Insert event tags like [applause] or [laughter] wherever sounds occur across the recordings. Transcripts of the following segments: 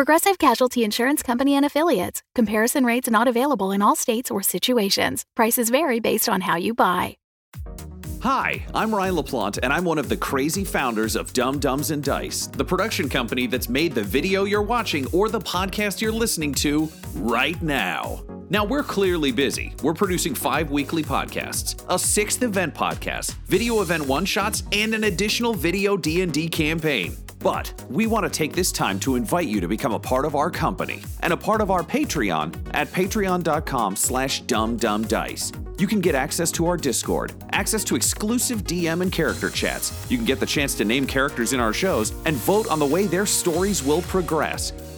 Progressive Casualty Insurance Company and Affiliates. Comparison rates not available in all states or situations. Prices vary based on how you buy. Hi, I'm Ryan LaPlante, and I'm one of the crazy founders of Dumb Dumbs and Dice, the production company that's made the video you're watching or the podcast you're listening to right now. Now, we're clearly busy. We're producing five weekly podcasts, a sixth event podcast, video event one-shots, and an additional video D&D campaign. But we want to take this time to invite you to become a part of our company and a part of our Patreon at patreon.com slash dumbdumbdice. You can get access to our Discord, access to exclusive DM and character chats. You can get the chance to name characters in our shows and vote on the way their stories will progress.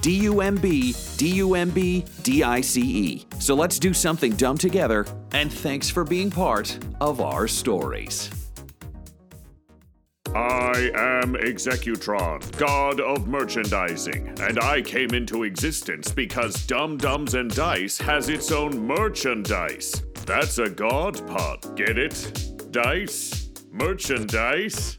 D U M B D U M B D I C E. So let's do something dumb together, and thanks for being part of our stories. I am Executron, god of merchandising, and I came into existence because Dumb Dumbs and Dice has its own merchandise. That's a god pod, get it? Dice? Merchandise?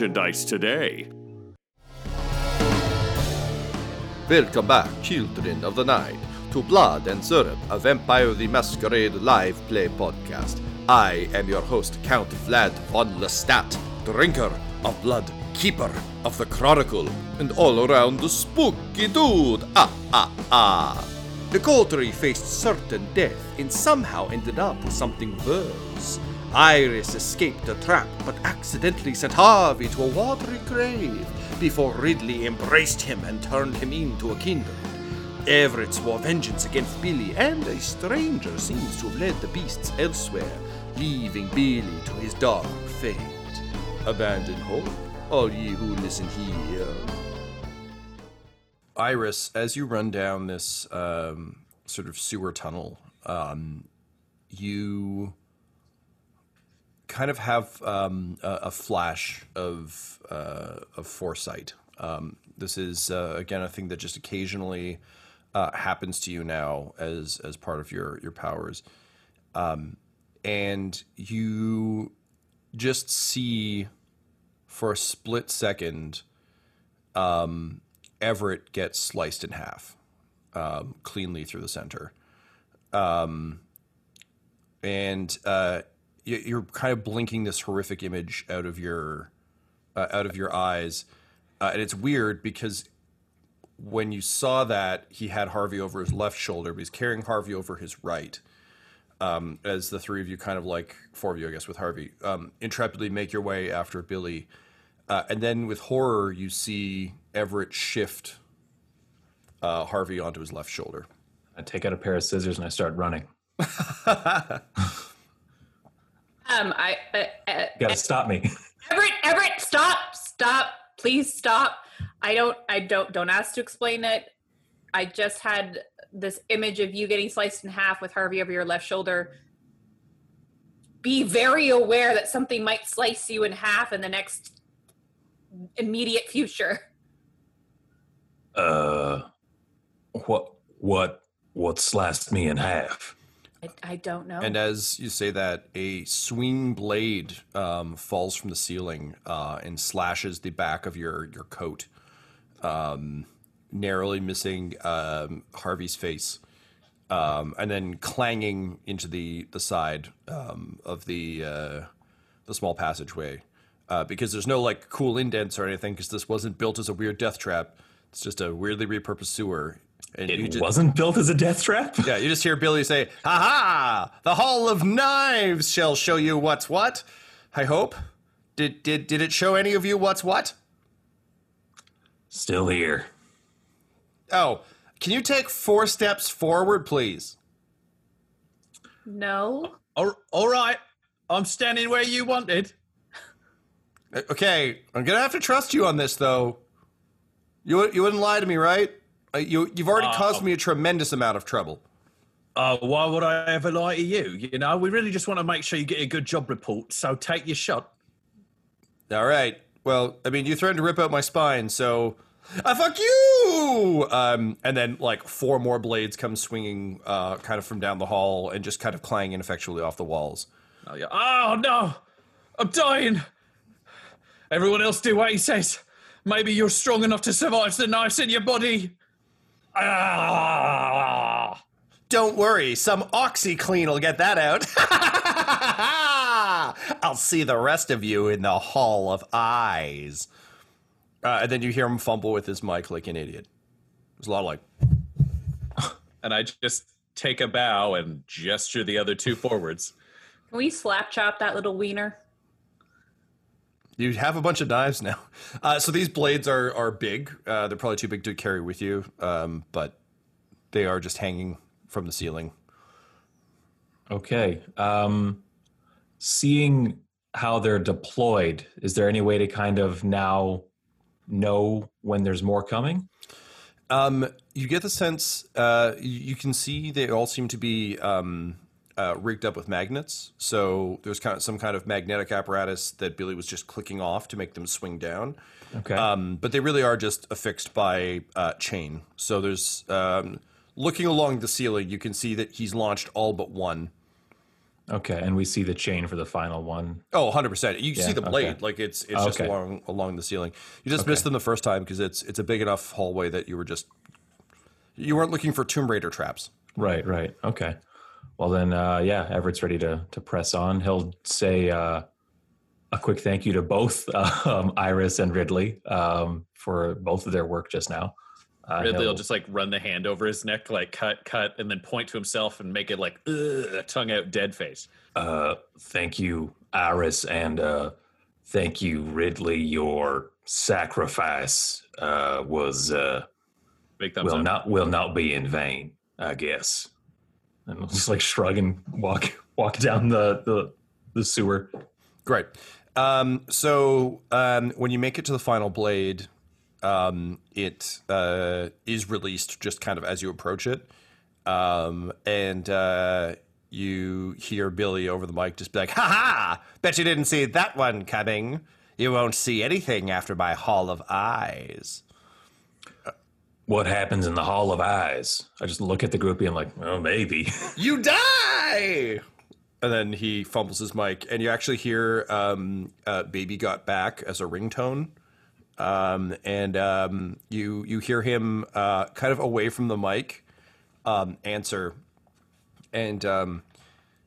merchandise today. Welcome back, children of the night, to Blood and Syrup, a Vampire the Masquerade live play podcast. I am your host, Count Vlad von Lestat, drinker of blood, keeper of the chronicle, and all around the spooky dude. Ah, ah, ah. The coterie faced certain death and somehow ended up with something worse. Iris escaped a trap but accidentally sent Harvey to a watery grave before Ridley embraced him and turned him into a kindred. Everett swore vengeance against Billy, and a stranger seems to have led the beasts elsewhere, leaving Billy to his dark fate. Abandon hope, all ye who listen here. Iris, as you run down this um, sort of sewer tunnel, um, you kind of have um, a, a flash of uh, of foresight. Um, this is uh, again a thing that just occasionally uh, happens to you now as as part of your your powers, um, and you just see for a split second um, Everett gets sliced in half um, cleanly through the center. Um, and uh, you're kind of blinking this horrific image out of your uh, out of your eyes, uh, and it's weird because when you saw that he had Harvey over his left shoulder, but he's carrying Harvey over his right. Um, as the three of you, kind of like four of you, I guess, with Harvey, um, intrepidly make your way after Billy, uh, and then with horror, you see Everett shift uh, Harvey onto his left shoulder. I take out a pair of scissors and I start running. [laughs] Um, I, uh, uh, gotta stop me. [laughs] Everett, Everett, stop, stop, please stop. I don't, I don't, don't ask to explain it. I just had this image of you getting sliced in half with Harvey over your left shoulder. Be very aware that something might slice you in half in the next immediate future. Uh, what, what, what sliced me in half? I, I don't know. And as you say that, a swing blade um, falls from the ceiling uh, and slashes the back of your your coat. um, narrowly missing um, Harvey's face, um, and then clanging into the the side um, of the uh, the small passageway. Uh, because there's no like cool indents or anything, because this wasn't built as a weird death trap. It's just a weirdly repurposed sewer. And It just, wasn't built as a death trap. yeah, you just hear Billy say, "Ha ha! The Hall of Knives shall show you what's what." I hope. Did did did it show any of you what's what? Still here. Oh, can you take four steps forward, please? No. All, all right. I'm standing where you wanted. Okay, I'm gonna have to trust you on this, though. You you wouldn't lie to me, right? Uh, you you've already Uh, caused me a tremendous amount of trouble. Uh, why would I ever lie to you? You know, we really just want to make sure you get a good job report. So take your shot. All right. Well, I mean, you threatened to rip out my spine, so uh, fuck you. Um, and then like four more blades come swinging, uh, kind of from down the hall, and just kind of clang ineffectually off the walls. Oh, yeah. oh no, I'm dying. Everyone else do what he says. Maybe you're strong enough to survive the knives in your body. Ah! Don't worry, some OxiClean will get that out. [laughs] I'll see the rest of you in the Hall of Eyes. Uh, and then you hear him fumble with his mic like an idiot. There's a lot of like, [laughs] And I just take a bow and gesture the other two forwards. Can we slap chop that little wiener? You have a bunch of knives now. [laughs] Uh, so these blades are are big. Uh, they're probably too big to carry with you, um, but they are just hanging from the ceiling. Okay. Um, seeing how they're deployed, is there any way to kind of now know when there's more coming? Um, you get the sense. Uh, you, can see they all seem to be um, uh, rigged up with magnets. So there's kind of some kind of magnetic apparatus that Billy was just clicking off to make them swing down. Okay. Um, but they really are just affixed by uh, chain. So there's um, looking along the ceiling, you can see that he's launched all but one. okay. And we see the chain for the final one. Oh, 100%. You Yeah, see the blade. okay. Like it's it's just Okay. along along the ceiling. You just missed them the first time because it's it's a big enough hallway that you were just you weren't looking for Tomb Raider traps. Right, right. Okay. Well then, uh, yeah, Everett's ready to to press on. He'll say uh, a quick thank you to both [laughs] um, Iris and Ridley um, for both of their work just now. Uh, Ridley will just like run the hand over his neck, like cut, cut, and then point to himself and make it like tongue out, dead face. uh, thank you, Iris, and uh, thank you, Ridley. Your sacrifice uh, was uh, will up. not will not be in vain. I guess. And he'll just like shrug and walk walk down the the, the sewer. Great. Um, so um, when you make it to the final blade, um, it uh, is released just kind of as you approach it, um, and uh, you hear Billy over the mic just be like, "Ha ha! Bet you didn't see that one coming. You won't see anything after my Hall of Eyes." What happens in the Hall of Eyes? I just look at the groupie. I'm like, oh, maybe. [laughs] you die and then he fumbles his mic and you actually hear um, uh, baby got back as a ringtone um, and um, you you hear him uh, kind of away from the mic um, answer and um,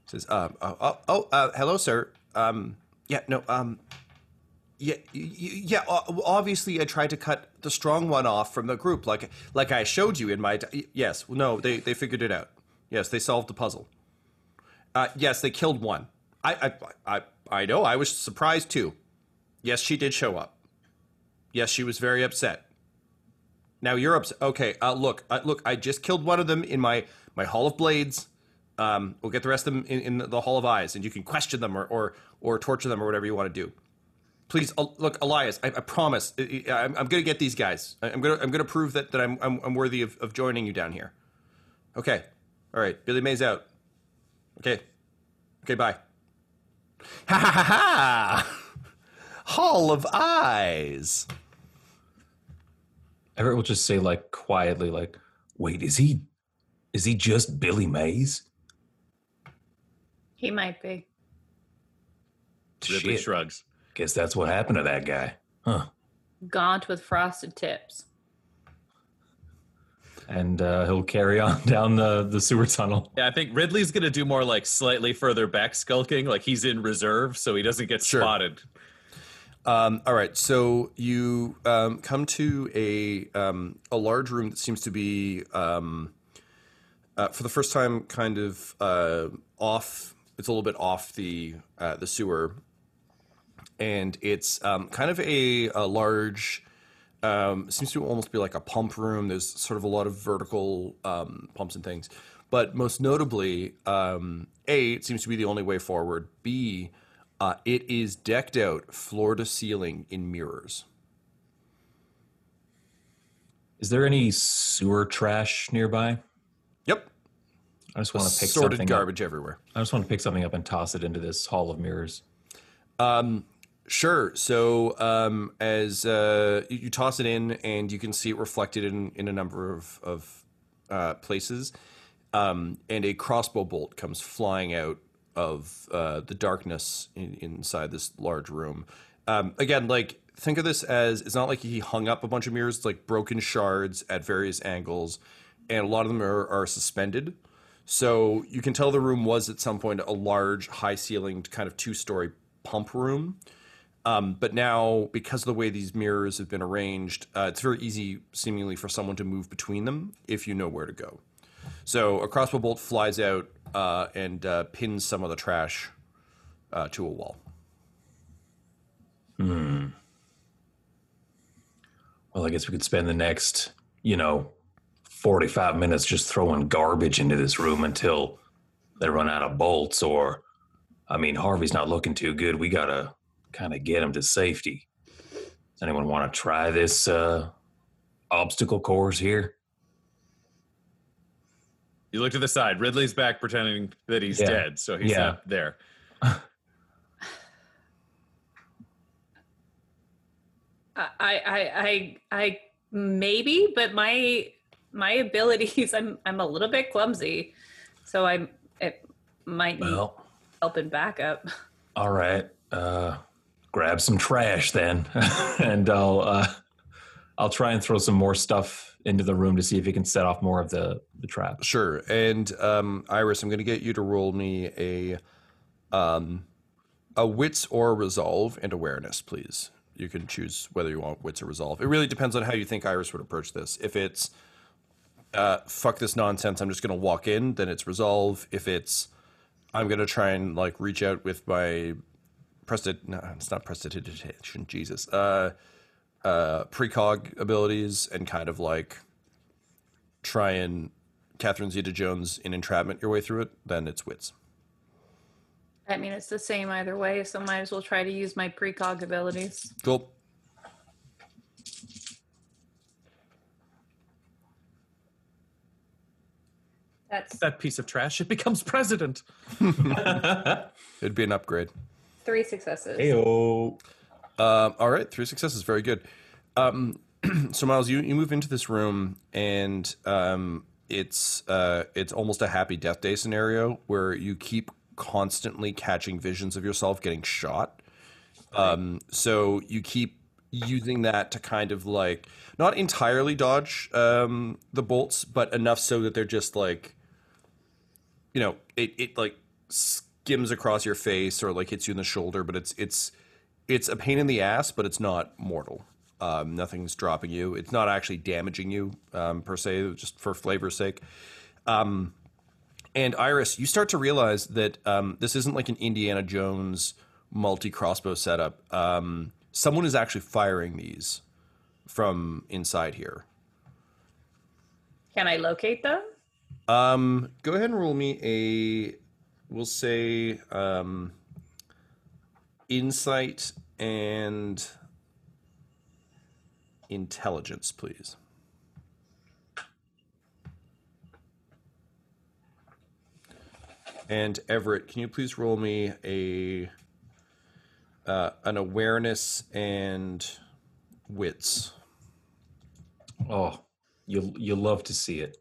says oh, oh, oh uh, hello sir um, yeah no um, yeah, yeah. Obviously, I tried to cut the strong one off from the group, like like I showed you in my. Yes, no, they they figured it out. Yes, they solved the puzzle. Uh, yes, they killed one. I I I I know. I was surprised too. Yes, she did show up. Yes, she was very upset. Now you're upset. Okay, uh, look, uh, look. I just killed one of them in my my Hall of Blades. Um, we'll get the rest of them in, in the Hall of Eyes, and you can question them or or, or torture them or whatever you want to do. Please, uh, look, Elias. I, I promise. I, I, I'm, I'm going to get these guys. I, I'm going to I'm going to prove that that I'm I'm, I'm worthy of, of joining you down here. Okay. All right. Billy Mays out. Okay. Okay. Bye. Ha ha ha ha! Hall of Eyes. Everett will just say like quietly, like, "Wait, is he? Is he just Billy Mays?" He might be. Ridley Shit. shrugs. Guess that's what happened to that guy, huh? Gaunt with frosted tips. and uh, he'll carry on [laughs] down the the sewer tunnel. Yeah, I think Ridley's gonna do more like slightly further back skulking, like he's in reserve, so he doesn't get Sure. spotted. Um, all right, so you um, come to a um, a large room that seems to be um, uh, for the first time kind of uh, off. It's a little bit off the uh, the sewer, and it's um, kind of a, a large. Um, seems to almost be like a pump room. There's sort of a lot of vertical um, pumps and things, but most notably, um, a it seems to be the only way forward. B uh, it is decked out floor to ceiling in mirrors. Is there any sewer trash nearby? Yep. I just want to pick Sorted something garbage Up. everywhere. I just want to pick something up and toss it into this hall of mirrors. Um, sure. So um, as uh, you, toss it in, and you can see it reflected in, in a number of, of uh, places, um, and a crossbow bolt comes flying out of uh, the darkness in, inside this large room. Um, again, like think of this as it's not like he hung up a bunch of mirrors; it's like broken shards at various angles, and a lot of them are, are suspended. So you can tell the room was at some point a large, high ceilinged, kind of two story pump room. Um, but now, because of the way these mirrors have been arranged, uh, it's very easy, seemingly, for someone to move between them if you know where to go. So a crossbow bolt flies out uh, and uh, pins some of the trash uh, to a wall. Hmm. Well, I guess we could spend the next, you know, 45 minutes just throwing garbage into this room until they run out of bolts. Or, I mean, Harvey's not looking too good. We got to kind of get them to safety. Does anyone want to try this uh, obstacle course here? You look to the side. Ridley's back pretending that he's Yeah. dead, so he's Yeah. not there. [sighs] I, I, I, I maybe, but my my abilities, [laughs] I'm I'm a little bit clumsy, so I'm it might need Well, help and backup. [laughs] all right. Uh, grab some trash then, [laughs] and I'll uh, I'll try and throw some more stuff into the room to see if it can set off more of the the trap. Sure. And um, Iris, I'm going to get you to roll me a um, a wits or resolve and awareness, please. You can choose whether you want wits or resolve. It really depends on how you think Iris would approach this. If it's uh, fuck this nonsense, I'm just going to walk in, then it's resolve. If it's I'm going to try and like reach out with my prestit no, it's not prestidigitation, Jesus. Uh, uh, precog abilities and kind of like try and Catherine Zeta Jones in entrapment your way through it, then it's wits. I mean, it's the same either way, so might as well try to use my precog abilities. Cool. That's That piece of trash, it becomes president. [laughs] It'd be an upgrade. Three successes. Heyo. Um, all right, three successes, very good. Um, [clears throat] so Miles, you, you move into this room, and um, it's uh, it's almost a happy death day scenario where you keep constantly catching visions of yourself getting shot. Um, so you keep using that to kind of like not entirely dodge um, the bolts, but enough so that they're just like, you know, it, it like skims across your face or like hits you in the shoulder, but it's it's it's a pain in the ass, but it's not mortal. Um, nothing's dropping you. It's not actually damaging you um, per se, just for flavor's sake. Um, and Iris, you start to realize that um, this isn't like an Indiana Jones multi crossbow setup. Um, someone is actually firing these from inside here. Can I locate them? Um, go ahead and roll me a, we'll say, um, insight and intelligence, please. And Everett, can you please roll me a uh, an awareness and wits? Oh, you you love to see it.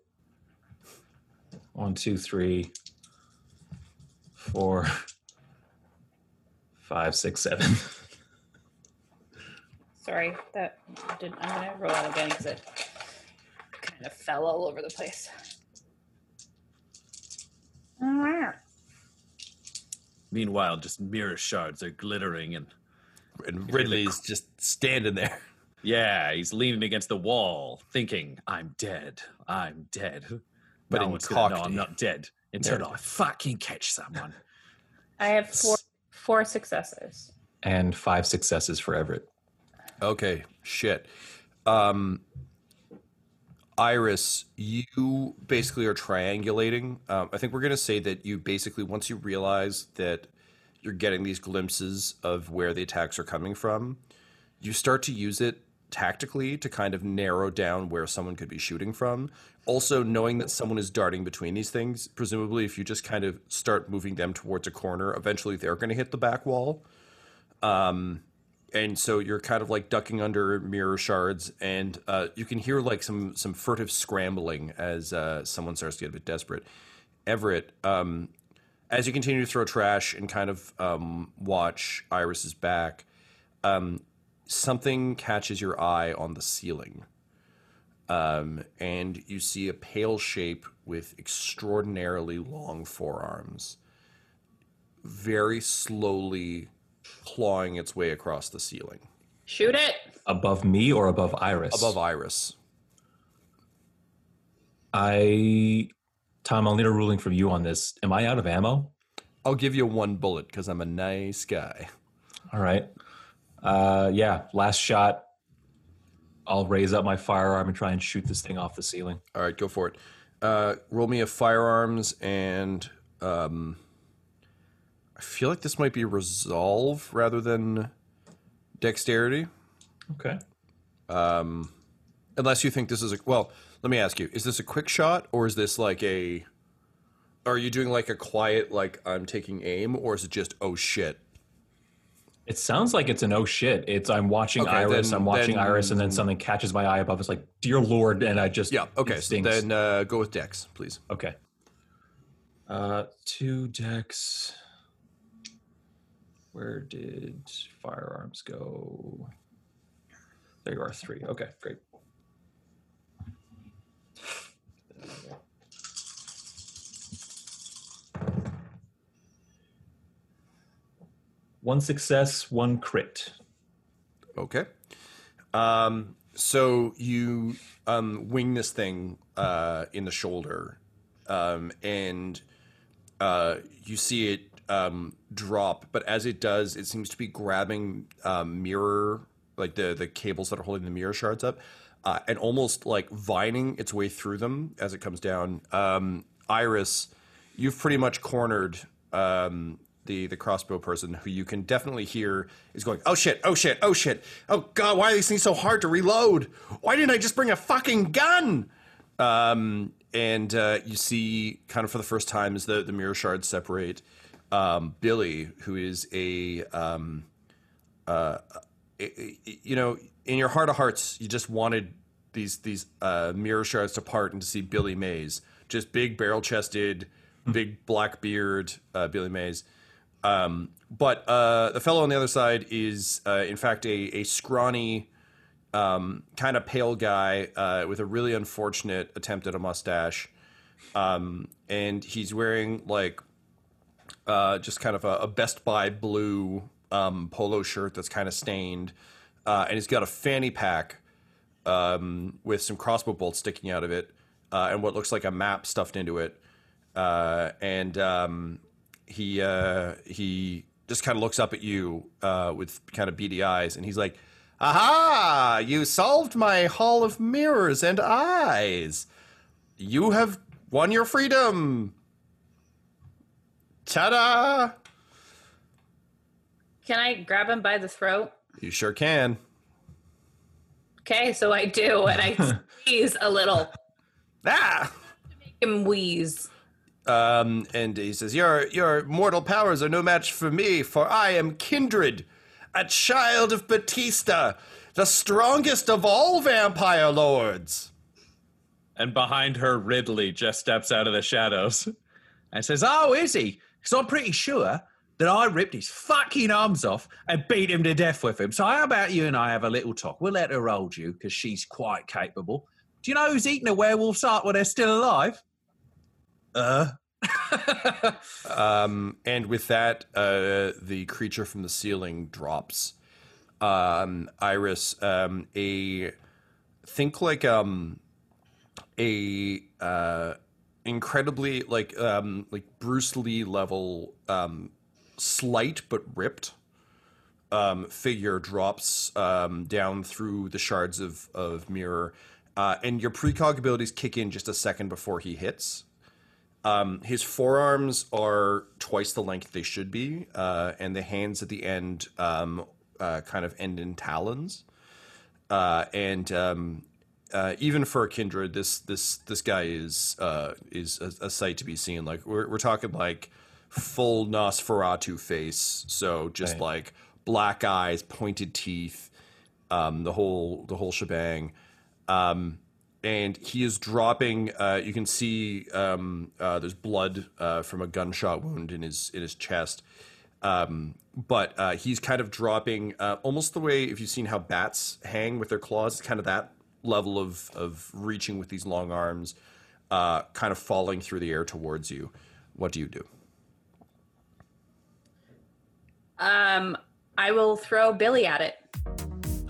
One, two, three, four, five, six, seven. Sorry, that didn't. I'm gonna roll out again because it kind of fell all over the place. Meanwhile, just mirror shards are glittering and And Ridley's just standing there. yeah, he's leaning against the wall, thinking, "I'm dead. I'm dead." But no in one's gonna know Cockney. I'm not dead until I fucking catch someone. [laughs] I have four four successes. And five successes for Everett. Okay, shit. Um, Iris, you basically are triangulating. Um, I think we're going to say that you basically, once you realize that you're getting these glimpses of where the attacks are coming from, you start to use it tactically to kind of narrow down where someone could be shooting from. Also, knowing that someone is darting between these things, presumably, if you just kind of start moving them towards a corner, eventually they're going to hit the back wall. Um, and so you're kind of like ducking under mirror shards, and uh, you can hear like some some furtive scrambling as uh, someone starts to get a bit desperate. Everett, um, as you continue to throw trash and kind of um, watch Iris's back, um, something catches your eye on the ceiling, um, and you see a pale shape with extraordinarily long forearms, very slowly clawing its way across the ceiling Shoot it. Above me or above Iris? above Iris. I, Tom, I'll need a ruling from you on this. Am I out of ammo? I'll give you one bullet because I'm a nice guy. All right. Uh, yeah, last shot. I'll raise up my firearm and try and shoot this thing off the ceiling. All right, go for it. Uh, roll me a firearms and um, I feel like this might be resolve rather than dexterity. Okay. Um, unless you think this is a well, let me ask you: Is this a quick shot or is this like a? Are you doing like a quiet, like I'm taking aim, or is it just oh shit? It sounds like it's an oh shit. It's I'm watching Okay, Iris, then- I'm watching then- Iris, and then something catches my eye above. It's like, dear lord, and I just Yeah. Okay. So then uh, go with dex, please. Okay. Uh, two dex. Where did firearms go? There you are, three. Okay, great. One success, one crit. Okay. Um, so you um, wing this thing uh, in the shoulder, um, and uh, you see it um, drop. But as it does, it seems to be grabbing um, mirror, like the the cables that are holding the mirror shards up, uh, and almost like vining its way through them as it comes down. Um, Iris, you've pretty much cornered um, the the crossbow person, who you can definitely hear is going, "Oh shit! Oh shit! Oh shit! Oh god! Why are these things so hard to reload? Why didn't I just bring a fucking gun?" Um, and uh, you see, kind of for the first time, as the the mirror shards separate, um, Billy, who is a um, uh, i- i- you know, in your heart of hearts, you just wanted these these uh, mirror shards to part and to see Billy Mays, just big barrel chested, big black beard, uh, Billy Mays. Um, but uh, the fellow on the other side is, uh, in fact, a, a scrawny, um, kind of pale guy uh, with a really unfortunate attempt at a mustache. Um, and he's wearing like uh, just kind of a, a Best Buy blue um, polo shirt that's kind of stained, uh, and he's got a fanny pack um, with some crossbow bolts sticking out of it, uh, and what looks like a map stuffed into it. And um, he uh, he just kind of looks up at you uh, with kind of beady eyes, and he's like, "Aha! You solved my hall of mirrors and eyes. You have won your freedom." Ta-da! Can I grab him by the throat? You sure can. Okay, so I do, and I [laughs] squeeze a little. Ah! To make him wheeze. Um, and he says, "Your your mortal powers are no match for me, for I am Kindred, a child of Batista, the strongest of all vampire lords." And behind her, Ridley just steps out of the shadows [laughs] and says, Oh, is he? Because I'm pretty sure that I ripped his fucking arms off and beat him to death with him. So, how about you and I have a little talk? We'll let her hold you because she's quite capable. Do you know who's eating a werewolf's heart when they're still alive? Uh. [laughs] Um, and with that, uh, the creature from the ceiling drops. Um, Iris, um, a think like um, a uh, incredibly like um, like Bruce Lee level um, slight but ripped um, figure drops um, down through the shards of of mirror, uh, and your precog abilities kick in just a second before he hits. Um, his forearms are twice the length they should be, uh, and the hands at the end um, uh, kind of end in talons. Uh, and um, uh, even for a kindred, this this this guy is uh, is a, a sight to be seen. Like we're we're talking like full Nosferatu face, so just Right. like black eyes, pointed teeth, um, the whole the whole shebang. Um, and he is dropping. Uh, you can see um, uh, there's blood uh, from a gunshot wound in his in his chest. Um, but uh, he's kind of dropping uh, almost the way if you've seen how bats hang with their claws, kind of that level of of reaching with these long arms, uh, kind of falling through the air towards you. What do you do? Um, I will throw Billy at it.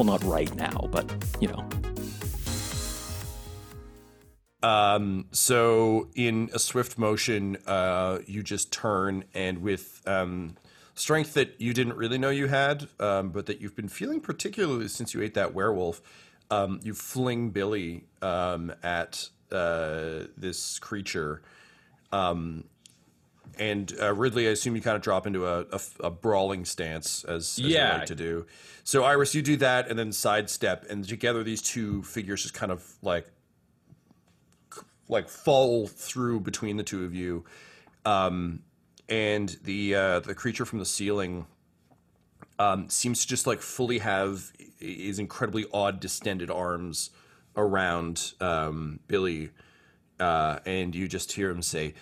Well, not right now, but you know. Um, so in a swift motion, uh, you just turn and with um, strength that you didn't really know you had, um, but that you've been feeling particularly since you ate that werewolf, um, you fling Billy um, at uh, this creature. And uh, Ridley, I assume you kind of drop into a, a, a brawling stance as, as you Yeah. like to do. So Iris, you do that and then sidestep, and together these two figures just kind of like like fall through between the two of you, um, and the uh, the creature from the ceiling um, seems to just like fully have his incredibly odd distended arms around um, Billy, uh, and you just hear him say,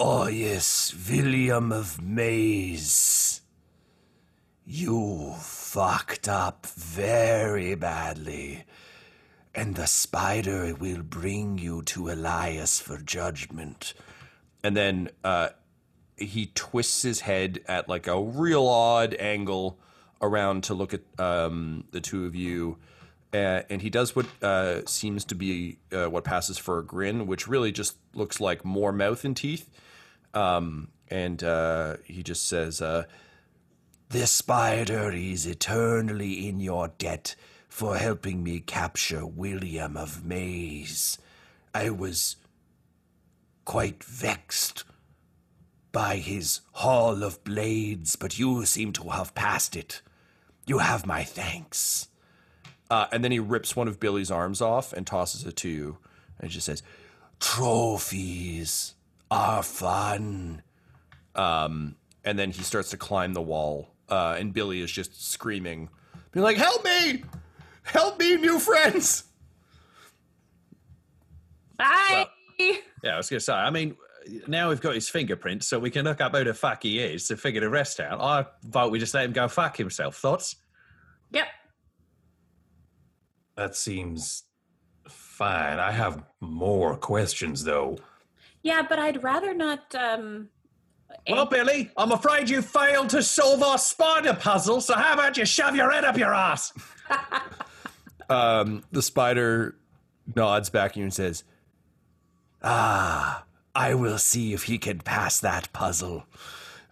"Oh yes, William of Mays, you fucked up very badly." and the spider will bring you to Elias for judgment. And then uh, he twists his head at like a real odd angle around to look at um, the two of you. Uh, and he does what uh, seems to be uh, what passes for a grin, which really just looks like more mouth and teeth. Um, and uh, he just says, uh, this spider is eternally in your debt for helping me capture William of Mays. I was quite vexed by his Hall of Blades, but you seem to have passed it. You have my thanks. Uh, and then he rips one of Billy's arms off and tosses it to you. And just says, Trophies are fun. Um, and then he starts to climb the wall. Uh, and Billy is just screaming, being like, Help me! Help me, new friends! Bye. [laughs] Yeah, I was going to say, I mean, now we've got his fingerprints, so we can look up who the fuck he is to figure the rest out. I vote we just let him go fuck himself. Thoughts? yep. That seems fine. I have more questions, though. Yeah, but I'd rather not. Um, Well, Billy, I'm afraid you failed to solve our spider puzzle, so how about you shove your head up your ass? [laughs] Um, the spider nods back at you and says, Ah, I will see if he can pass that puzzle.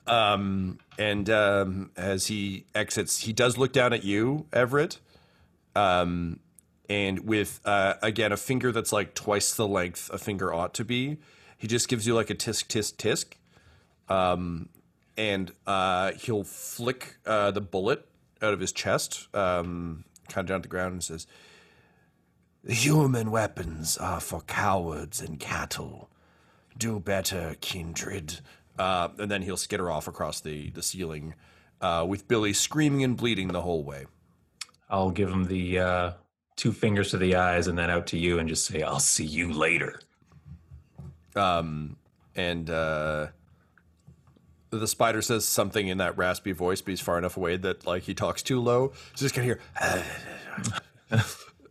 Um, and um, as he exits, he does look down at you, Everett. Um, and with, uh, again, a finger that's like twice the length a finger ought to be, he just gives you like a tisk, tisk, tisk. Um, and uh, he'll flick uh, the bullet out of his chest, um, kind of down to the ground, and says, human weapons are for cowards and cattle. Do better, kindred. Uh, and then he'll skitter off across the, the ceiling uh, with Billy screaming and bleeding the whole way. I'll give him the uh, two fingers to the eyes and then out to you and just say, I'll see you later. Um, and uh, the spider says something in that raspy voice, but he's far enough away that like he talks too low. So just can hear. [laughs]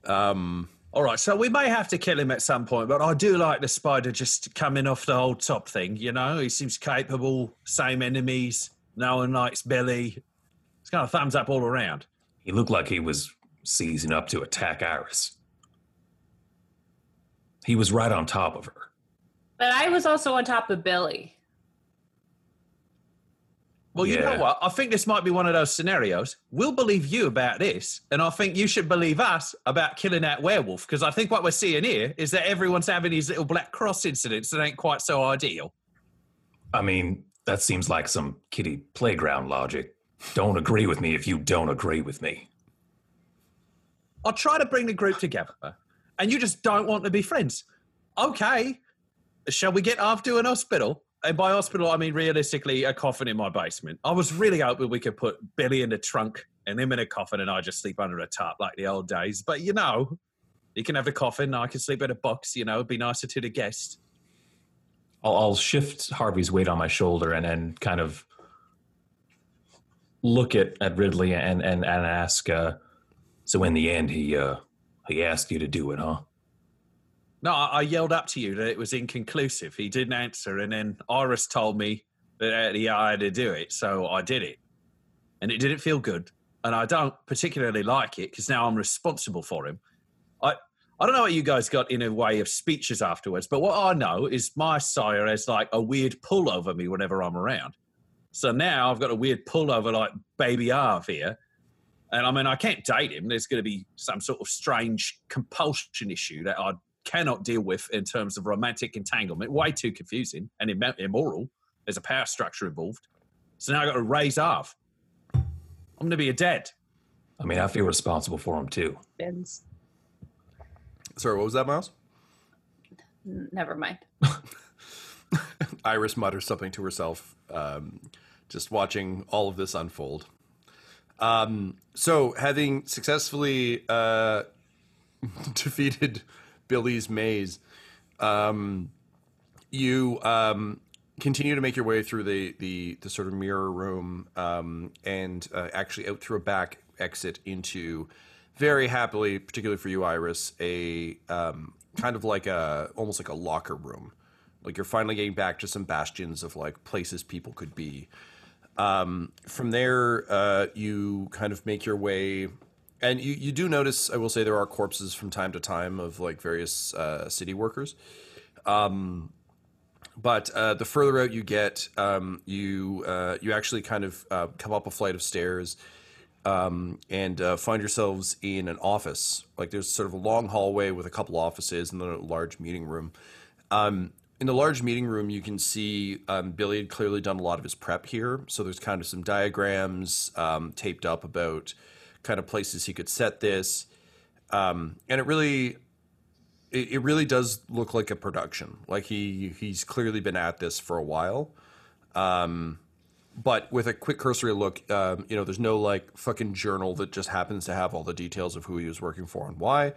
um, All right, so we may have to kill him at some point, but I do like the spider just coming off the whole top thing. You know, he seems capable. Same enemies. No one likes Billy. It's kind of thumbs up all around. He looked like he was seizing up to attack Iris. He was right on top of her. But I was also on top of Billy. Well, you Yeah. know what? I think this might be one of those scenarios. We'll believe you about this, and I think you should believe us about killing that werewolf. Because I think what we're seeing here is that everyone's having these little black cross incidents that ain't quite so ideal. I mean, that seems like some kiddie playground logic. Don't agree with me if you don't agree with me. I'll try to bring the group together, and you just don't want to be friends. Okay, shall we get off to an hospital? And by hospital, I mean realistically a coffin in my basement. I was really hoping we could put Billy in the trunk and him in a coffin, and I just sleep under a tarp like the old days. But you know, you can have the coffin, I can sleep in a box. You know, it'd be nicer to the guest. I'll, I'll shift Harvey's weight on my shoulder and then kind of look at, at Ridley and, and, and ask, uh, so in the end, he, uh, he asked you to do it, huh? No, I, yelled up to you that it was inconclusive. He didn't answer, and then Iris told me that uh, he had to do it, so I did it, and it didn't feel good, and I don't particularly like it because now I'm responsible for him. I I don't know what you guys got in a way of speeches afterwards, but what I know is my sire has like a weird pull over me whenever I'm around. So now I've got a weird pull over like baby Arv here. And I mean, I can't date him. There's going to be some sort of strange compulsion issue that I cannot deal with in terms of romantic entanglement. Way too confusing and im- immoral. There's a power structure involved. So now I've got to raise Arv. I'm going to be a dad. I mean, I feel responsible for him too. Ben's. sorry, what was that, Miles? Never mind. [laughs] Iris mutters something to herself, um, just watching all of this unfold. Um, so, having successfully uh, [laughs] defeated Billy's maze, um, you um, continue to make your way through the, the, the sort of mirror room um, and uh, actually out through a back exit into very happily, particularly for you, Iris, a um, kind of like a almost like a locker room. Like you're finally getting back to some bastions of like places people could be. Um, from there, uh, you kind of make your way, and you, you do notice. I will say there are corpses from time to time of like various uh, city workers. Um, but uh, the further out you get, um, you uh, you actually kind of uh, come up a flight of stairs um, and uh, find yourselves in an office. Like there's sort of a long hallway with a couple offices and then a large meeting room. Um, in the large meeting room, you can see um, Billy had clearly done a lot of his prep here. So there's kind of some diagrams um, taped up about kind of places he could set this, um, and it really, it, it really does look like a production. Like he he's clearly been at this for a while. Um, but with a quick cursory look, um, you know, there's no like fucking journal that just happens to have all the details of who he was working for and why.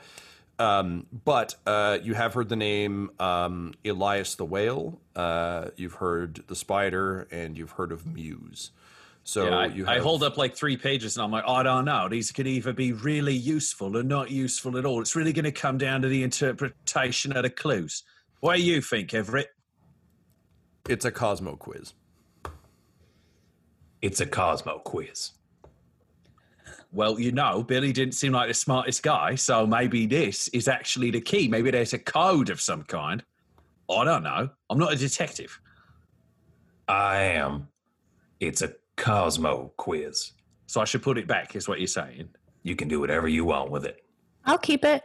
Um, but uh, you have heard the name um, Elias the Whale. Uh, you've heard the Spider, and you've heard of Muse. So Yeah, I, you I hold up like three pages and I'm like, I don't know. These could either be really useful or not useful at all. It's really going to come down to the interpretation of the clues. What do you think, Everett? It's a Cosmo quiz. It's a Cosmo quiz. Well, you know, Billy didn't seem like the smartest guy, so maybe this is actually the key. Maybe there's a code of some kind. I don't know. I'm not a detective. I am. It's a Cosmo quiz. So I should put it back, is what you're saying. You can do whatever you want with it. I'll keep it.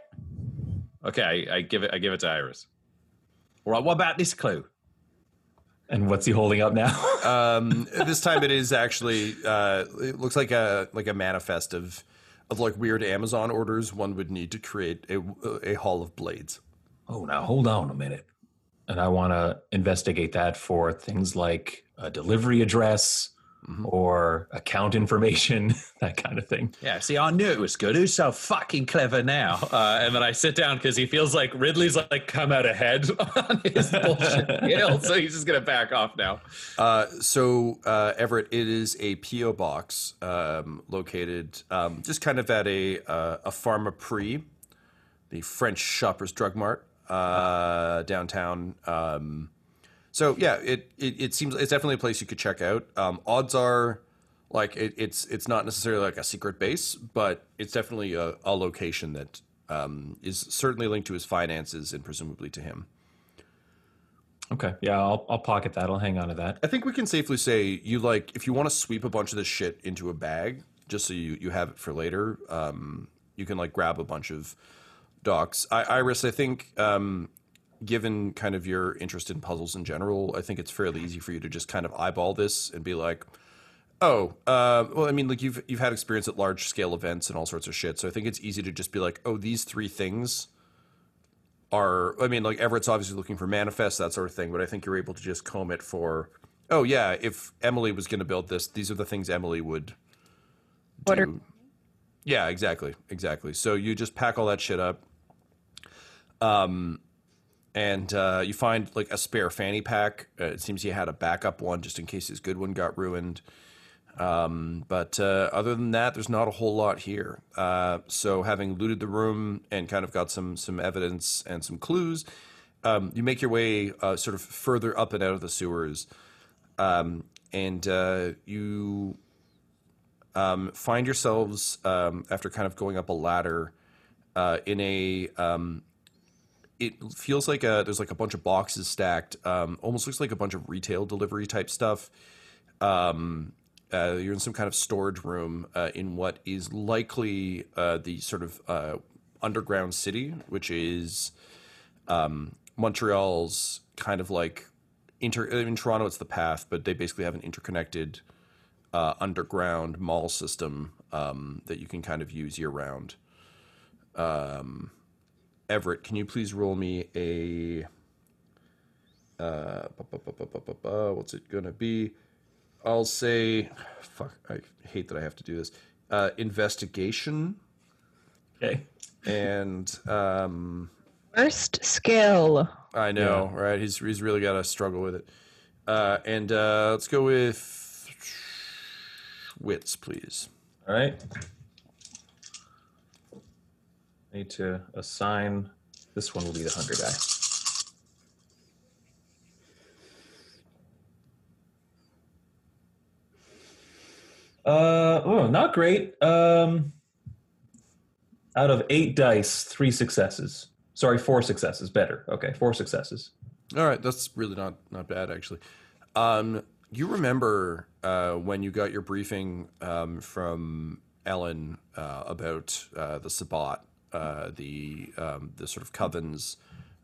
Okay, I, I give it I give it to Iris. All right, what about this clue? And what's he holding up now? [laughs] Um, this time it is actually uh, it looks like a like a manifest of of like weird Amazon orders one would need to create a a hall of blades. Oh, now hold on a minute. And I want to investigate that for things like a delivery address or account information, [laughs] that kind of thing. Yeah, see, I knew it was good. Who's so fucking clever now? Uh, and then I sit down because he feels like Ridley's like come out ahead [laughs] on his bullshit [laughs] deal, so he's just gonna back off now. Uh, so uh, Everett, it is a PO box um, located um, just kind of at a uh, a Pharmaprix, the French Shoppers Drug Mart uh, downtown. Um, so yeah, it, it it seems it's definitely a place you could check out. Um, odds are, like it, it's it's not necessarily like a secret base, but it's definitely a, a location that um, is certainly linked to his finances and presumably to him. Okay. Yeah, I'll, I'll pocket that. I'll hang on to that. I think we can safely say you like if you want to sweep a bunch of this shit into a bag just so you you have it for later. Um, you can like grab a bunch of docs. I, Iris, I think um, given kind of your interest in puzzles in general, I think it's fairly easy for you to just kind of eyeball this and be like, oh, uh, well, I mean, like you've you've had experience at large scale events and all sorts of shit, so I think it's easy to just be like, oh, these three things are. I mean, like Everett's obviously looking for manifest that sort of thing, but I think you're able to just comb it for. Oh yeah, if Emily was going to build this, these are the things Emily would do. What are- Yeah, exactly, exactly. So you just pack all that shit up. Um, and uh, you find like a spare fanny pack. Uh, it seems he had a backup one just in case his good one got ruined. Um, but uh, other than that, there's not a whole lot here. Uh, so having looted the room and kind of got some some evidence and some clues, um, you make your way uh, sort of further up and out of the sewers, um, and uh, you um, find yourselves um, after kind of going up a ladder in a um, it feels like a there's like a bunch of boxes stacked um, almost looks like a bunch of retail delivery type stuff. Um, uh, you're in some kind of storage room uh, in what is likely uh, the sort of uh, underground city which is um, montreal's kind of like inter in toronto it's the path but they basically have an interconnected uh, underground mall system um, that you can kind of use year round um, Everett, can you please roll me a uh, bu- bu- bu- bu- bu- bu- bu- what's it gonna be? I'll say, fuck, I hate that I have to do this. Uh, investigation Okay. and um, First skill. I know, right? He's he's really got to struggle with it. Uh, and uh, let's go with wits, please. All right. Need to assign. This one will be the hunger guy. Uh oh, not great. Um, out of eight dice, three successes. Sorry, four successes. Better. Okay, four successes. All right, that's really not not bad actually. Um, you remember uh, when you got your briefing um, from Ellen uh, about uh, the Sabbat, uh, the um, the sort of covens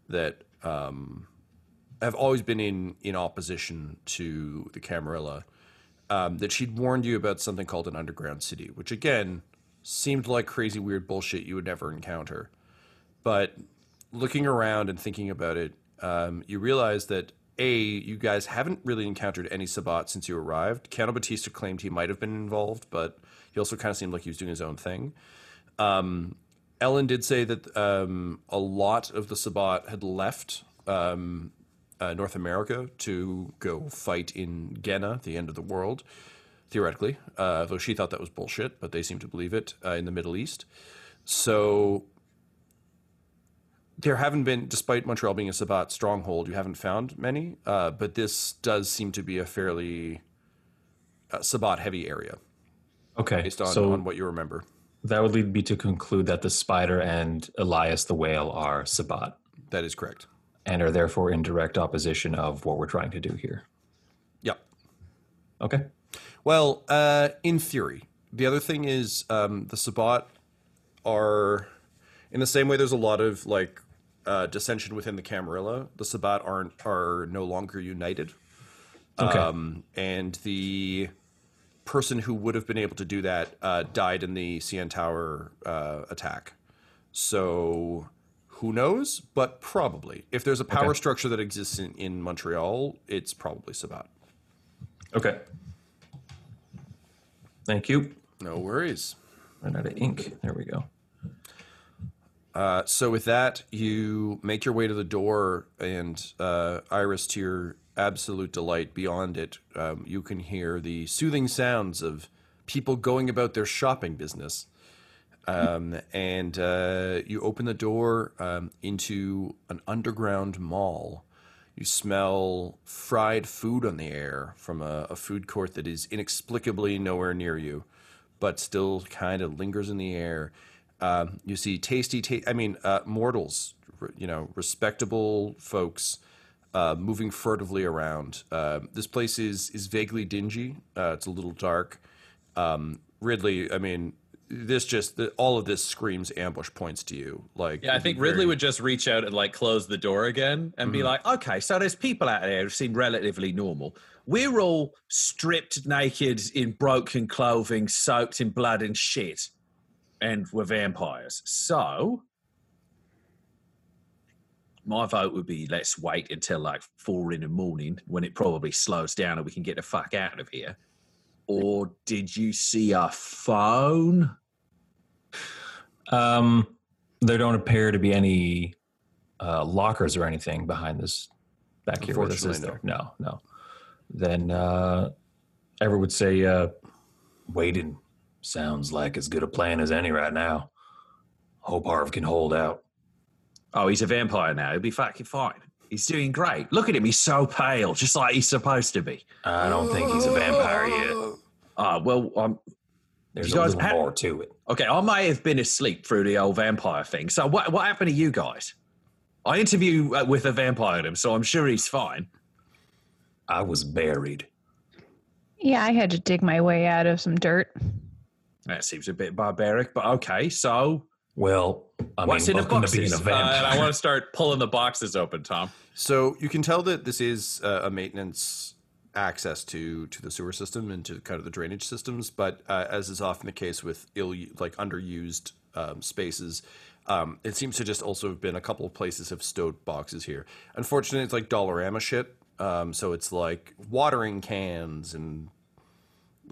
that um, have always been in in opposition to the Camarilla. Um, that she'd warned you about something called an underground city, which again seemed like crazy weird bullshit you would never encounter. But looking around and thinking about it, um, you realize that a you guys haven't really encountered any Sabbat since you arrived. Cano Batista claimed he might have been involved, but he also kind of seemed like he was doing his own thing. Um, Ellen did say that um, a lot of the Sabbat had left um, uh, North America to go fight in Gehenna, the end of the world, theoretically, uh, though she thought that was bullshit, but they seem to believe it uh, in the Middle East. So there haven't been, despite Montreal being a Sabbat stronghold, you haven't found many, uh, but this does seem to be a fairly uh, Sabbat heavy area Okay, based on, so on what you remember. That would lead me to conclude that the spider and Elias the whale are Sabbat That is correct. and are therefore in direct opposition of what we're trying to do here. Yep. Okay. Well, uh, in theory, the other thing is um, the Sabbat are in the same way. There's a lot of like uh, dissension within the Camarilla. The Sabbat aren't are no longer united. Okay. Um, and the person who would have been able to do that uh, died in the CN Tower uh, attack. So who knows? But probably. If there's a power Okay. structure that exists in, in Montreal, it's probably Sabbat. Okay. Thank you. No worries. Run out of ink. There we go. Uh, so with that, you make your way to the door, and uh, Iris, to your absolute delight, beyond it, um, you can hear the soothing sounds of people going about their shopping business. Um, and uh, you open the door um, into an underground mall. You smell fried food on the air from a, a food court that is inexplicably nowhere near you, but still kind of lingers in the air. Um, you see tasty, ta- I mean, uh, mortals, you know, respectable folks uh, moving furtively around. Uh, this place is is vaguely dingy. Uh, it's a little dark. Um, Ridley, I mean, this just the, all of this screams ambush points to you. Like, Yeah, I think Ridley would just reach out and like close the door again and be like, okay, so there's people out there who seem relatively normal. We're all stripped naked in broken clothing, soaked in blood and shit, and we're vampires. So my vote would be let's wait until like four in the morning when it probably slows down and we can get the fuck out of here. Or did you see a phone? Um, there don't appear to be any uh, lockers or anything behind this back here. Where this is Unfortunately, there. No, no. Then uh, Ever would say, uh, "Waiting sounds like as good a plan as any right now. Hope Harv can hold out." Oh, he's a vampire now. He'll be fucking fine. He's doing great. Look at him. He's so pale, just like he's supposed to be. I don't think he's a vampire yet. Ah, well, um, There's You a guys little ha- more to it. okay, I may have been asleep through the old vampire thing. So what what happened to you guys? I interview uh, with a vampire in him, so I'm sure he's fine. I was buried. Yeah, I had to dig my way out of some dirt. That seems a bit barbaric, but okay. So Well, I what's mean, in the welcome to being boxes? a Uh, and I vampire. want to start pulling the boxes open, Tom. So you can tell that this is uh, a maintenance access to to the sewer system and to kind of the drainage systems. But uh, as is often the case with ill like underused um, spaces, um, it seems to just also have been a couple of places have stowed boxes here. Unfortunately, it's like Dollarama shit. Um, so it's like watering cans and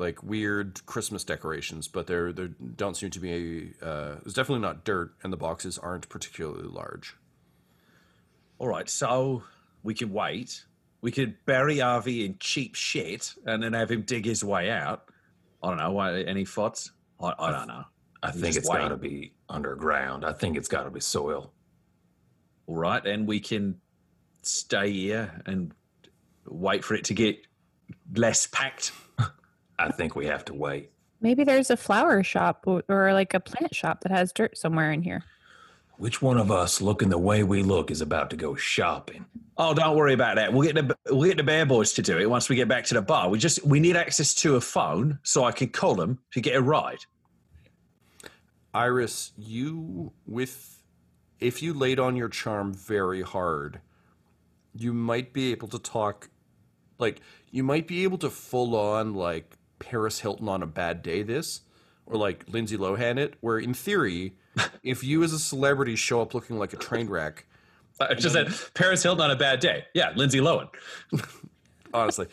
like weird Christmas decorations, but there there don't seem to be. Uh, there's definitely not dirt, and the boxes aren't particularly large. All right, so we can wait. We could bury Harvey in cheap shit and then have him dig his way out. I don't know. what- Any thoughts? I, I don't know. I think just it's wait. got to be underground. I think it's got to be soil. All right, then we can stay here and wait for it to get less packed. [laughs] I think we have to wait. Maybe there's a flower shop or, or like a plant shop that has dirt somewhere in here. Which one of us, looking the way we look, is about to go shopping? Oh, don't worry about that. We'll get the we'll get the bear boys to do it once we get back to the bar. We just we need access to a phone so I can call them to get a ride. Iris, you with if you laid on your charm very hard, you might be able to talk like you might be able to full on like Paris Hilton on a bad day this or like Lindsay Lohan it where in theory [laughs] if you as a celebrity show up looking like a train wreck [laughs] I just said Paris Hilton on a bad day. Yeah, Lindsay Lohan. [laughs] honestly.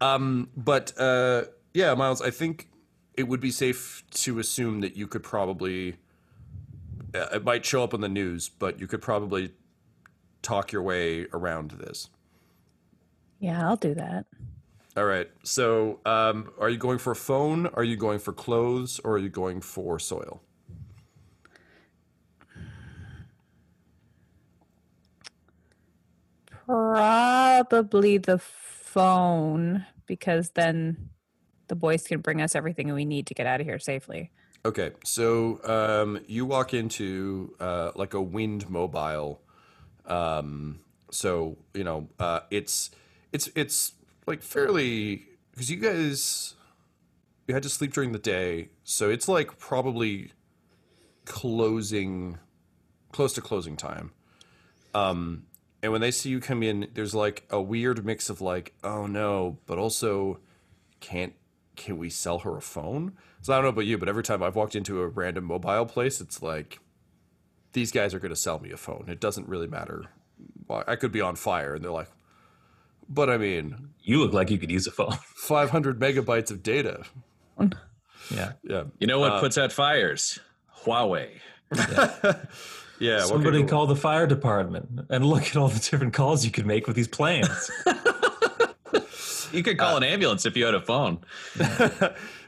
Um, but uh, yeah, Miles, I think it would be safe to assume that you could probably. Uh, it might show up on the news, but you could probably talk your way around this. Yeah, I'll do that. All right. So, um, are you going for a phone? Are you going for clothes? Or are you going for soil? Probably the phone because then the boys can bring us everything we need to get out of here safely. Okay, so um, you walk into uh, like a wind mobile. Um, so you know uh, it's it's it's like fairly because you guys you had to sleep during the day, so it's like probably closing close to closing time. Um, and when they see you come in, there's like a weird mix of like, oh no, but also can't can we sell her a phone? So I don't know about you, but every time I've walked into a random mobile place, it's like these guys are going to sell me a phone. It doesn't really matter. I could be on fire, and they're like, but I mean, You look like you could use a phone. [laughs] 500 megabytes of data. Yeah. Yeah, You know what Uh, puts out fires? Huawei. [laughs] yeah. what Somebody call the fire department and look at all the different calls you could make with these plans. [laughs] You could call an ambulance if you had a phone.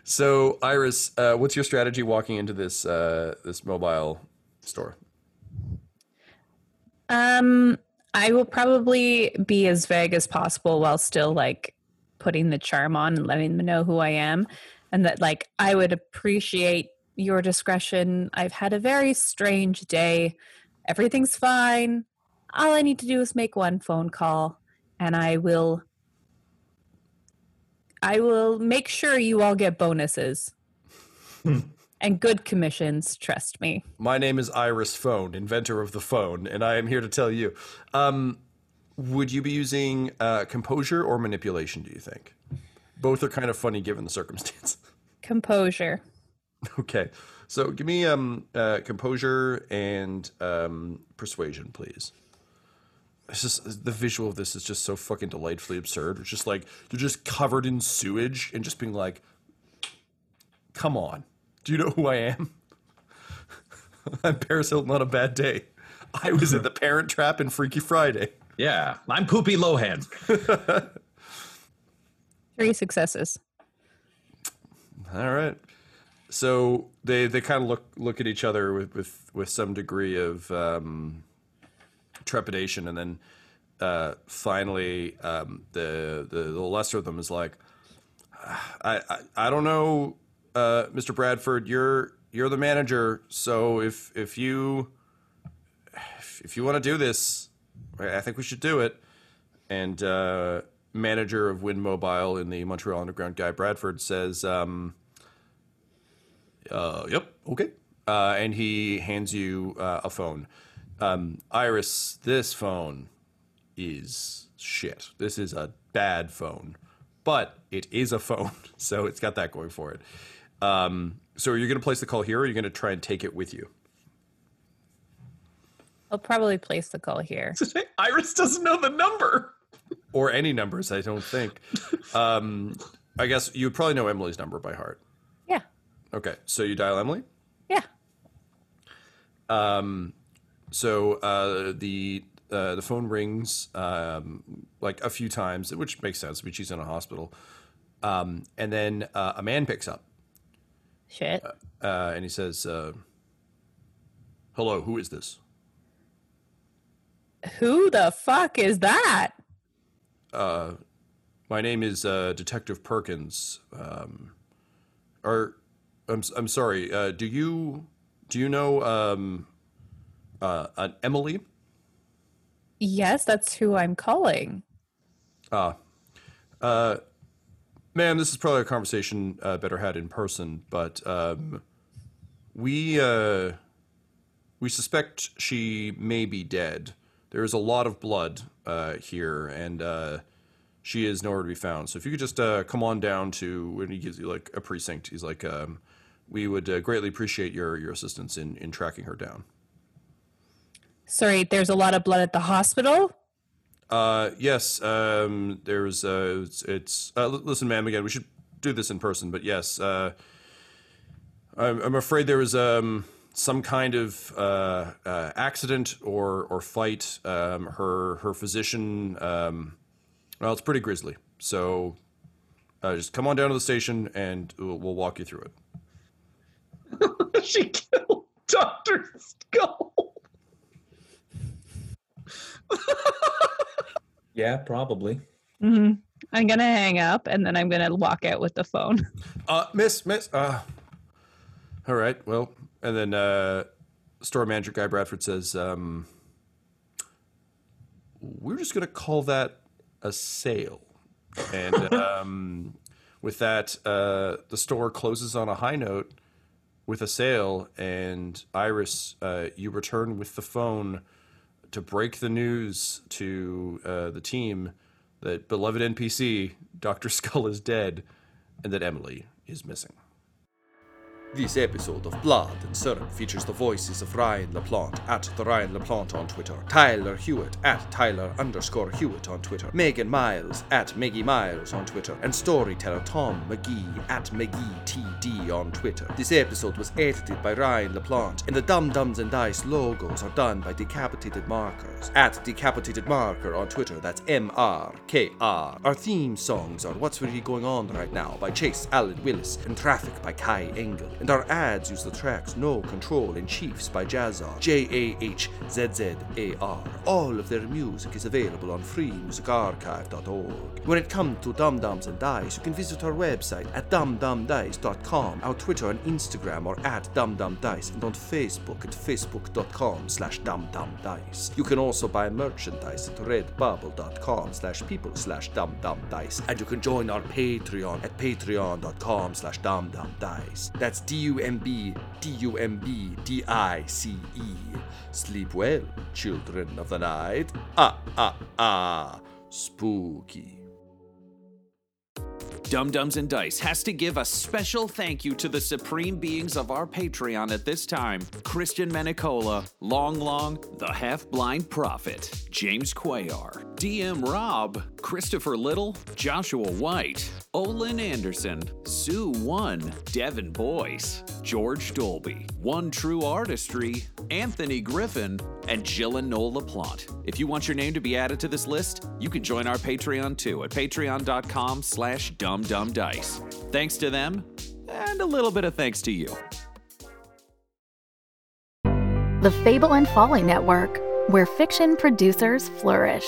So, Iris, uh, what's your strategy walking into this uh, this mobile store? Um, I will probably be as vague as possible while still like putting the charm on and letting them know who I am, and that like I would appreciate your discretion. I've had a very strange day. Everything's fine. All I need to do is make one phone call, and I will. I will make sure you all get bonuses [laughs] and good commissions. Trust me. My name is Iris Phone, inventor of the phone, and I am here to tell you. Um, would you be using uh, composure or manipulation? Do you think? Both are kind of funny given the circumstance. [laughs] Composure. okay, so give me um, uh, composure and um, persuasion, please. It's just the visual of this is just so fucking delightfully absurd. It's just like you're just covered in sewage and just being like, "Come on, do you know who I am? [laughs] I'm Paris Hilton on a bad day. I was in the Parent Trap in Freaky Friday. Yeah, I'm Poopy Lohan. Three successes. All right. So they they kind of look look at each other with with, with some degree of um, trepidation, and then uh, finally um, the, the the lesser of them is like, I I, I don't know, uh, Mr. Bradford, you're you're the manager, so if if you if, you want to do this, I I think we should do it. And uh, manager of Wind Mobile in the Montreal Underground, Guy Bradford, says, um, uh, "Yep, okay." Uh, and he hands you uh, a phone. Um, Iris, this phone is shit. This is a bad phone, but it is a phone, [laughs] so it's got that going for it. Um, so, are you going to place the call here, or are you going to try and take it with you? I'll probably place the call here. [laughs] Iris doesn't know the number. or any numbers, I don't think. [laughs] um, I guess you would probably know Emily's number by heart. Yeah. Okay, so you dial Emily. Yeah. Um, So uh, the uh, the phone rings um, like a few times, which makes sense. I mean, she's in a hospital, um, and then uh, a man picks up Shit. uh, and he says, uh, "Hello, who is this?" Who the fuck is that? My name is uh, Detective Perkins. Um, or I'm I'm sorry. Uh, do you do you know um, uh, an Emily? Yes, that's who I'm calling. Ma'am, this is probably a conversation uh, better had in person, but um, we uh, we suspect she may be dead. There is a lot of blood uh, here, and uh, she is nowhere to be found. So if you could just uh, come on down to when he gives you like a precinct, he's like, um, we would uh, greatly appreciate your your assistance in in tracking her down. Sorry, there's a lot of blood at the hospital. Uh, yes, um, there's, uh, it's, it's uh, listen, ma'am, again, we should do this in person, but yes, uh, I'm, I'm afraid there was, um, some kind of, uh, uh, accident or, or fight. Um, her, her physician, um, well, it's pretty grisly. So, uh, just come on down to the station and we'll, we'll walk you through it. [laughs] she killed Dr. Skull. [laughs] yeah, probably. Mm-hmm. I'm gonna hang up and then I'm gonna walk out with the phone. [laughs] Uh, miss, miss, uh, all right, well, and then, uh, store manager Guy Bradford says, um, we're just going to call that a sale. And, [laughs] um, with that, uh, the store closes on a high note with a sale, and Iris, uh, you return with the phone to break the news to uh, the team that beloved NPC Doctor [laughs] Skull is dead. and that Emily is missing. This episode of Blood and Syrup features the voices of Ryan LaPlante at the Ryan LaPlante on Twitter, Tyler Hewitt at Tyler underscore Hewitt on Twitter, Megan Miles at Meggie Miles on Twitter, and storyteller Tom McGee at McGeeTD on Twitter. This episode was edited by Ryan LaPlante, and the Dumb Dumbs and Dice logos are done by Decapitated Markers at Decapitated Marker on Twitter. That's M R K R. Our theme songs are What's Really Going On Right Now by Chase Allen Willis and Traffic by Kai Engel. And our ads use the tracks No Control and Chiefs by Jahzzar, J A H Z Z A R. All of their music is available on freemusicarchive.org. When it comes to Dumb Dumbs and Dice, you can visit our website at dumbdumbdice.com, our Twitter and Instagram are at dumbdumbdice, and on Facebook at facebook.com slash dumbdumbdice. You can also buy merchandise at redbubble.com slash people slash dumbdumbdice, and you can join our Patreon at patreon.com slash dumbdumbdice. That's D-U-M-B, D-U-M-B, D-I-C-E. Sleep well, children of the night. Ah, ah, ah. Spooky. Dumb Dumbs and Dice has to give a special thank you to the supreme beings of our Patreon at this time Christian Menicola, Long Long, The Half Blind Prophet, James Quayar, DM Rob, Christopher Little, Joshua White, Olin Anderson, Sue One, Devin Boyce, George Dolby, One True Artistry, Anthony Griffin, and Jill and Noel LaPlante. If you want your name to be added to this list, you can join our Patreon too at patreon.com slash dumbdumbdice. Thanks to them, and a little bit of thanks to you. The Fable and Folly Network, where fiction producers flourish.